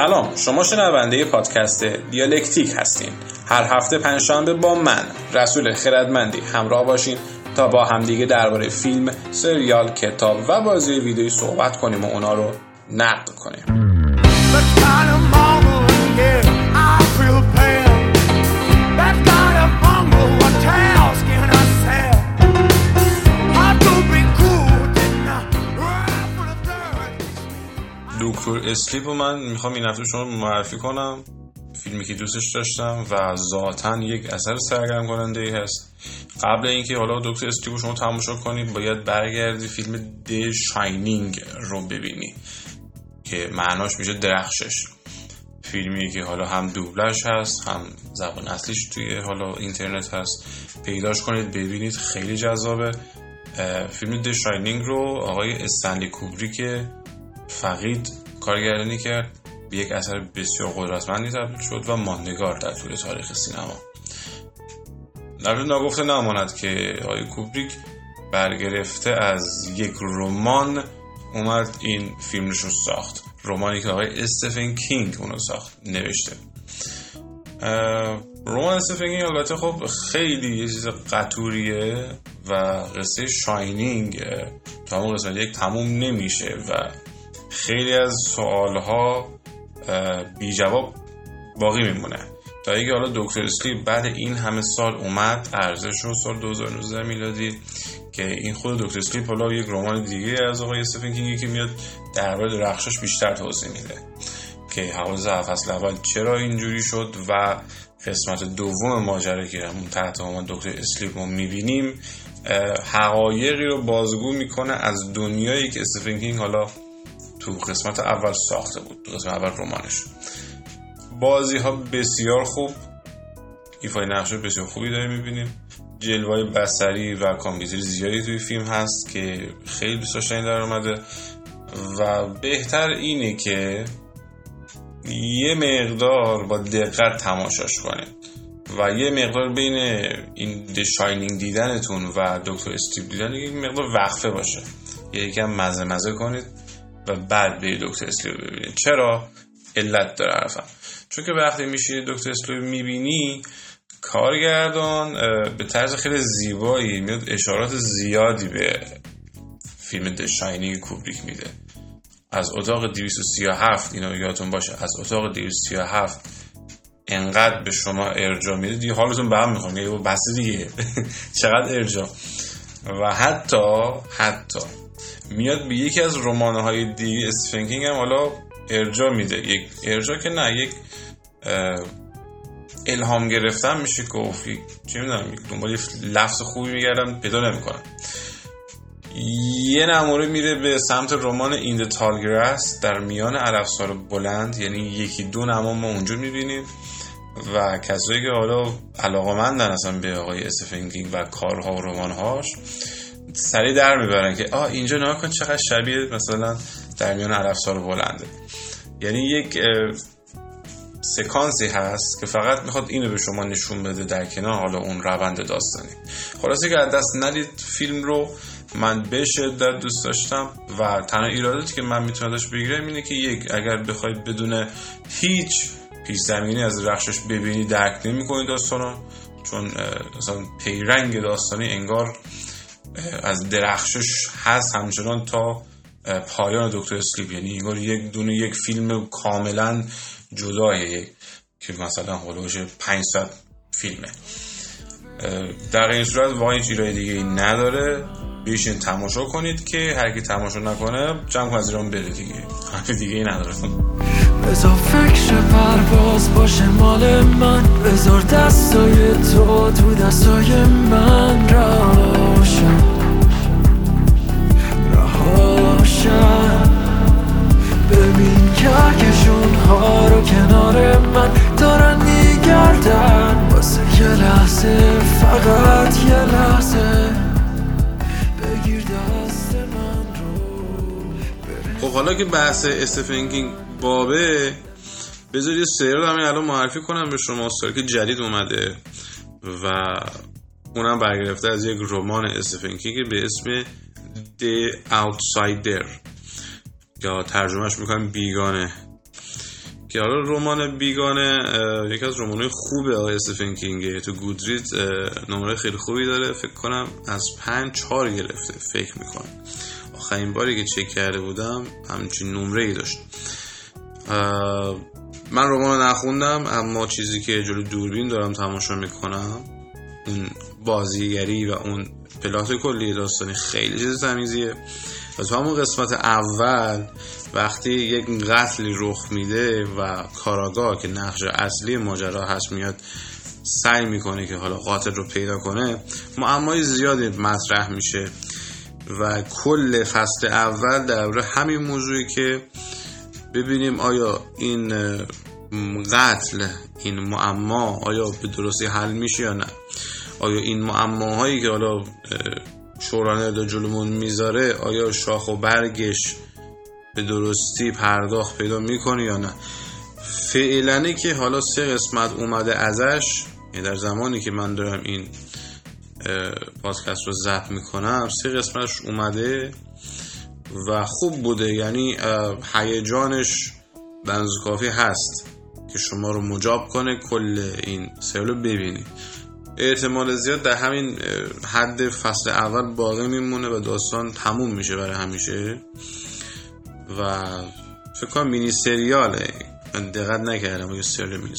سلام شما شنونده پادکست دیالکتیک هستین. هر هفته پنجشنبه با من رسول خردمندی همراه باشین تا با همدیگه درباره فیلم سریال کتاب و بازی ویدیویی صحبت کنیم و اونا رو نقد کنیم. دکتر اسلیپ رو من می‌خوام این هفته شما معرفی کنم. فیلمی که دوستش داشتم و ذاتا یک اثر سرگرم کننده ای هست. قبل اینکه حالا دکتر اسلیپ رو شما تماشا کنید باید برگردی فیلم The Shining رو ببینی که معناش میشه درخشش. فیلمی که حالا هم دوبلش هست هم زبان اصلیش توی حالا اینترنت هست. پیداش کنید ببینید خیلی جذابه. فیلم د شاینینگ رو آقای استنلی کوبریک فقید کارگردانی کرد به یک اثر بسیار قدرتمندی تبدیل شد و ماندگار در طول تاریخ سینما. در ناگفته نماند که آقای کوبریک برگرفته از یک رمان اومد این فیلمش رو ساخت. رمانی که آقای استفن کینگ اونو ساخت نوشته. رمان استفن کینگ البته خب خیلی یه چیز قطوریه و قصه Shining تا همون قسمت یک تموم نمیشه و خیلی از سوالها بی جواب باقی میمونه. تا اینکه حالا دکتر اسلیپ بعد این همه سال اومد عرضه شد سال 2019 میلادی که این خود دکتر اسلیپ حالا یک رمان دیگه از آقای استفن کینگی که میاد درباره درخشش بیشتر توضیح میده که حوادث فصل اول چرا اینجوری شد و قسمت دوم ماجرا که همون تحت عنوان دکتر اسلیپ رو می‌بینیم حقایقی رو بازگو می‌کنه از دنیایی که استفن کینگ حالا تو قسمت اول ساخته بود. تو قسمت اول رمانش. بازی ها بسیار خوب. ایفای نقش بسیار خوبی داریم می‌بینیم. جلوه‌های بصری و کامپیوتری زیادی توی فیلم هست که خیلی دوست داشتنی در اومده. و بهتر اینه که یه مقدار با دقت تماشاش کنید. و یه مقدار بین این The Shining دیدنتون و Doctor Sleep دیدن یه مقدار وقفه باشه. یکم مزه مزه کنید. و بعد به Doctor Sleep ببینید. چرا؟ علت داره حرفم. چون که وقتی میشه Doctor Sleep می‌بینی کارگردان به طرز خیلی زیبایی میاد اشارات زیادی به فیلم The Shining کوبریک میده. از اتاق 237 اینو یادتون باشه از اتاق 237 انقدر به شما ارجا میده. دیگه حالتون به هم می‌خوام یه بس دیگه. چقدر ارجا و حتی حتی میاد به یکی از رمانه های دیگه استفن هم حالا ارجا میده. یک ارجا که نه یک الهام گرفتن میشه گفت چه می‌دونم دنبال لفظ خوبی میگردم پیدا نمی‌کنم یه نموره میره به سمت رمان این تالگرس در میان علفسار بلند یعنی یکی دو نما ما اونجا می‌بینیم. و کسایی که حالا علاقه اصلا به آقای استفن و کارها و رمانهاش سریع در می‌برن که آه اینجا نگاه کن چقدر شبیه مثلا در میان علفسار بلنده. یعنی یک سکانسی هست که فقط می‌خواد اینو به شما نشون بده در کنار حالا اون روند داستانی. خلاصه که از دست ندید فیلم رو من به شدت دوست داشتم و تنها ایراداتی که من می‌تونم داشت بگیرم اینه که یک اگر بخواید بدون هیچ پیش زمینی از رخشش ببینی درک نمی کنید داستانو چون مثلا پیرنگ داستانی انگار از درخشش هست همچنان تا پایان دکتر اسلیپ. یعنی انگار یک دونه یک فیلم کاملا جدایه که مثلا هلوش 500 فیلمه. در این صورت واقعا هیچ ایرای دیگه نداره. بیشین تماشا کنید که هر کی تماشا نکنه جمع از ایران بره دیگه. حرف دیگه ای نداره فکر پرواز باشه مال من. بذار دستای تو تو دستای من راشم فقط بگیر دست من خب بحث استفن بابه بذار یه سریال همین الان معرفی کنم به شما سریال که جدید اومده و اونم برگرفته از یک رمان استفن کینگ به اسم The Outsider. یا ترجمهش می‌کنم بیگانه. که حالا رمان بیگانه یکی از رمان‌های خوبه آقای استفن کینگه تو گودریت نمره خیلی خوبی داره. فکر کنم از پنج چهار گرفته. فکر می‌کنم. آخرین باری که چک کرده بودم همچین نمره ای داشت من رمان نخوندم اما چیزی که جلو دوربین دارم تماشا می‌کنم اون بازیگری و اون پلات کلی داستانی خیلی چیز تمیزیه. و تو همون قسمت اول وقتی یک قتلی رخ میده و کاراگاه که نقش اصلی ماجرا هست میاد سعی می‌کنه که حالا قاتل رو پیدا کنه معمای زیادی مطرح میشه و کل فصل اول در همین موضوعی که ببینیم آیا این قتل این معما آیا به درستی حل میشه یا نه. آیا این معماهایی که حالا شورانه دا جلومون می‌ذاره آیا شاخ و برگش به درستی پرداخت پیدا می‌کنه یا نه؟ فعلنه که حالا سه قسمت اومده ازش یعنی در زمانی که من دارم این پادکست رو ضبط می‌کنم سه قسمتش اومده و خوب بوده. یعنی هیجانش بنز کافی هست که شما رو مجاب کنه کل این سریال رو ببینید احتمال زیاد در همین حد فصل اول باقی میمونه و داستان تموم میشه برای همیشه. و فکر کنم مینی سریاله. من دقت نکردم یه سریال مینی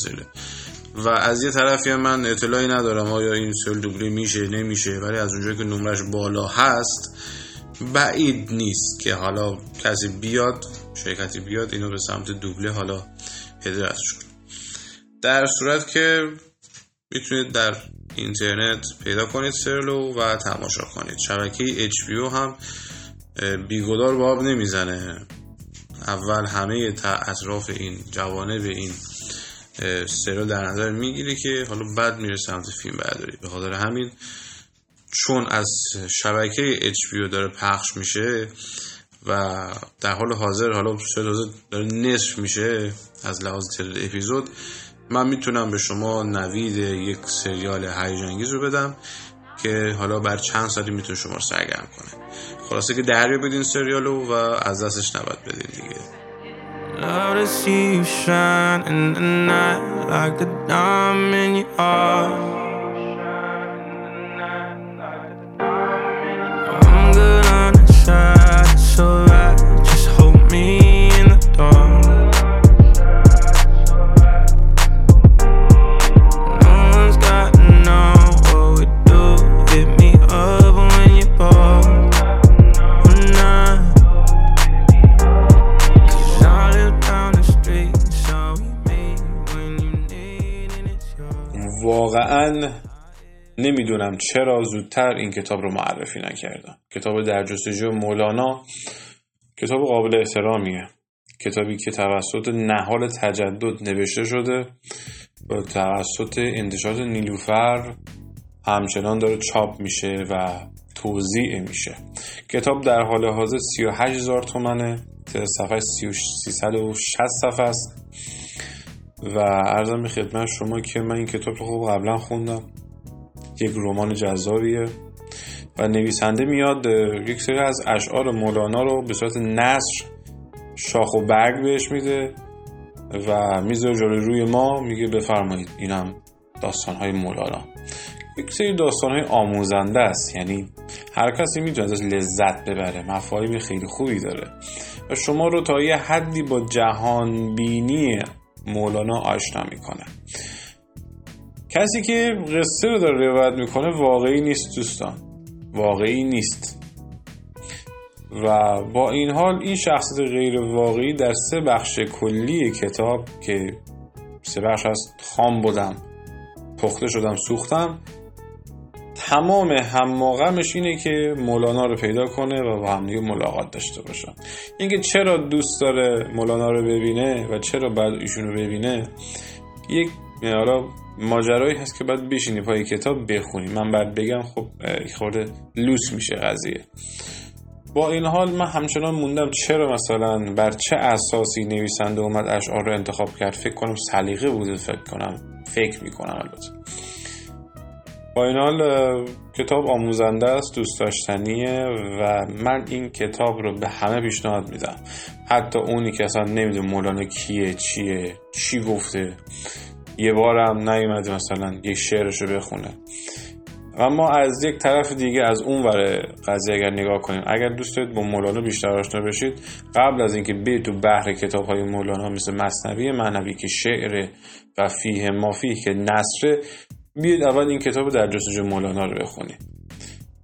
و از یه طرفی من اطلاعی ندارم آیا این سریال دوبله میشه نمیشه ولی از اونجایی که نمرش بالا هست بعید نیست که حالا کسی بیاد شرکتی بیاد اینو به سمت دوبله حالا هدایتش کنه. در صورت که می‌تونید در اینترنت پیدا کنید سرلو و تماشا کنید. شبکه HBO هم بیگدار باب نمی‌زنه. اول همه اطراف این جوانه به این سریال در نظر می‌گیری که حالا بعد میره سمت فیلم برداری. به خاطر همین چون از شبکه HBO داره پخش میشه و در حال حاضر حالا داره نصف میشه از لحاظ تعداد اپیزود من می‌تونم به شما نوید یک سریال هیجانگیز رو بدم که حالا بر چند سالی می‌تونه شما رو سرگرم کنه. خلاصه که دریا بدین سریالو و از دستش نباید بدین دیگه. واقعا نمی‌دونم چرا زودتر این کتاب رو معرفی نکردم. کتاب در جستجو مولانا کتاب قابل احترامیه. کتابی که توسط نهال تجدد نوشته شده و توسط انتشارات نیلوفر همچنان داره چاپ میشه و توضیع میشه. کتاب در حال حاضر 38 هزار تومنه صفحه 360 صفحه است. و ارزم به خدمت شما که من این کتاب رو خوب قبلا خوندم. یک رمان جذابیه و نویسنده میاد یک سری از اشعار مولانا رو به صورت نصر شاخ و برگ بهش میده و می‌ذاره جلوی روی ما میگه بفرمایید اینم داستانهای مولانا. یک سری داستانهای آموزنده است یعنی هر کسی می‌تونه ازش لذت ببره مفاهیم خیلی خوبی داره. و شما رو تا یه حدی با جهان بینی مولانا آشنا می‌کنه. کسی که قصه رو داره روایت می‌کنه واقعی نیست دوستان. واقعی نیست. و با این حال این شخصیت غیر واقعی در سه بخش کلی کتاب که سه بخش از خام بودم پخته شدم سوختم تمام هماغمش اینه که مولانا رو پیدا کنه و با هم ملاقات داشته باشم اینکه چرا دوست داره مولانا رو ببینه و چرا بعد ایشون رو ببینه یک حالا ماجرایی هست که باید بشینی پای کتاب بخونی. من بعد بگم خب خورده لوس میشه قضیه. با این حال من همچنان موندم چرا مثلا بر چه اساسی نویسنده اومد اشعار رو انتخاب کرد. فکر کنم سلیقه بوده فکر کنم. فکر می‌کنم البته. با این حال کتاب آموزنده است دوست داشتنیه و من این کتاب رو به همه پیشنهاد میدم. حتی اونی که اصلا نمی‌دونه مولانا کیه چیه چی گفته. یه بارم نیومده مثلا یه شعرش رو بخونه. اما از یک طرف دیگه از اون ور قضیه اگر نگاه کنیم اگر دوست دارید با مولانا بیشتر آشنا بشید قبل از اینکه بیاید تو بحر کتاب های مولانا مثل مصنوی معنوی که شعر و فیه مافی که نصره بیاید اول این کتاب در جستجو مولانا رو بخونید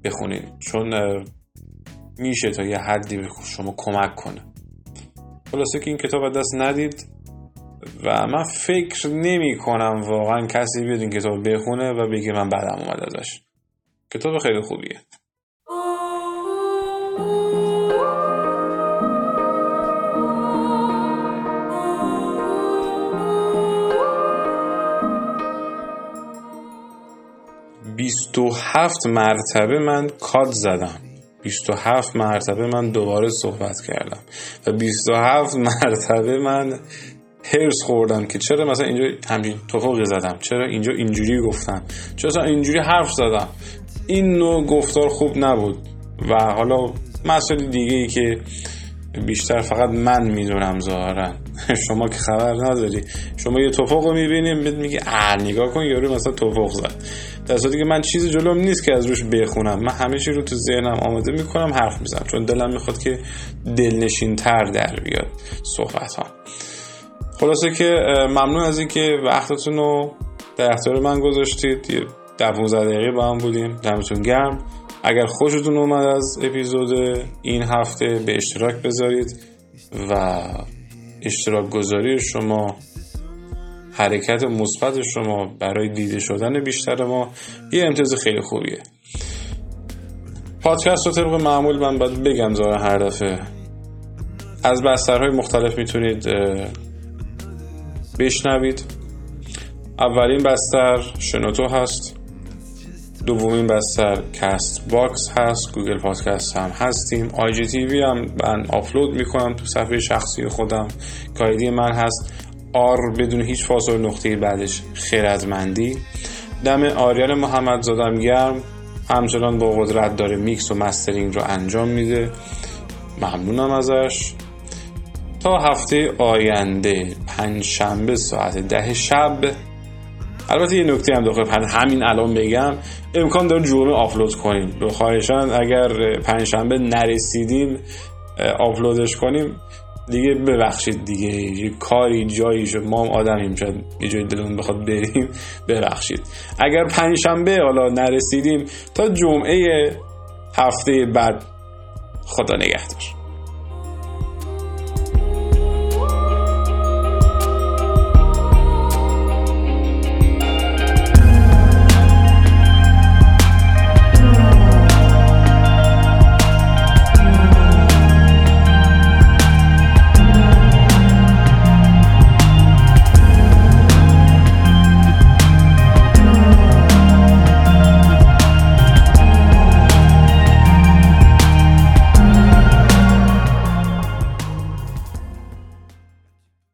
بخونید چون میشه تا یه حدی به شما کمک کنه. خلاصه که این کتاب دست ندید و من فکر نمی کنم واقعا کسی بیاد این کتاب بخونه و بگه من بعدم اومد ازش. کتاب خیلی خوبیه. بیست و هفت مرتبه من کاد زدم. 27 مرتبه من دوباره صحبت کردم. و 27 مرتبه من هرس خوردم که چرا مثلا اینجا همین توفاقی زدم. چرا اینجا اینجوری گفتم. چرا اینجوری حرف زدم. این نوع گفتار خوب نبود. و حالا مسئله دیگه ای که بیشتر فقط من می‌دونم ظاهرا. شما که خبر نداری. شما یه توفاق رو می‌بینیم میگه اه نگاه کن یارو مثلا توفاق زد. در صورتی که من چیزی جلوم نیست که از روش بخونم. من همه چی رو تو ذهنم آماده می‌کنم حرف می‌زنم. چون دلم می‌خواد که دلنشین تر در بیاد صحبت ها خلاصه که ممنون از اینکه وقتتون رو در اختیار من گذاشتید. یه 15 دقیقه با هم بودیم. دمتون گرم. اگر خوشتون اومد از اپیزود این هفته به اشتراک بذارید و اشتراک گذاری شما حرکت مثبت شما برای دیده شدن بیشتر ما یه امتیاز خیلی خوبیه. پادکست رو طبق معمول من باید بگم زاره هر دفعه. از بسترهای مختلف می‌تونید بشنوید. اولین بستر شنوتو هست. دومین بستر Castbox هست. Google Podcast هم هستیم. IGTV هم من آپلود می‌کنم تو صفحه شخصی خودم. کایدی من هست. آر بدون هیچ فاصله نقطه بعدش خیرتمندی دم آریان محمد زادم گرم. همچنان با قدرت داره میکس و مسترینگ رو انجام میده. ممنونم ازش. تا هفته آینده پنج شنبه ساعت ده شب. البته یه نکته هم داخل همین الان بگم. امکان داره جمعه آپلود کنیم. خواهشان اگر پنجشنبه نرسیدیم آپلودش کنیم. دیگه ببخشید دیگه. یه کاری جایی شد. ما هم آدمیم. شد یه جایی دلمون بخواد بریم ببخشید. اگر پنجشنبه حالا نرسیدیم تا جمعه هفته بعد خدا نگهدار.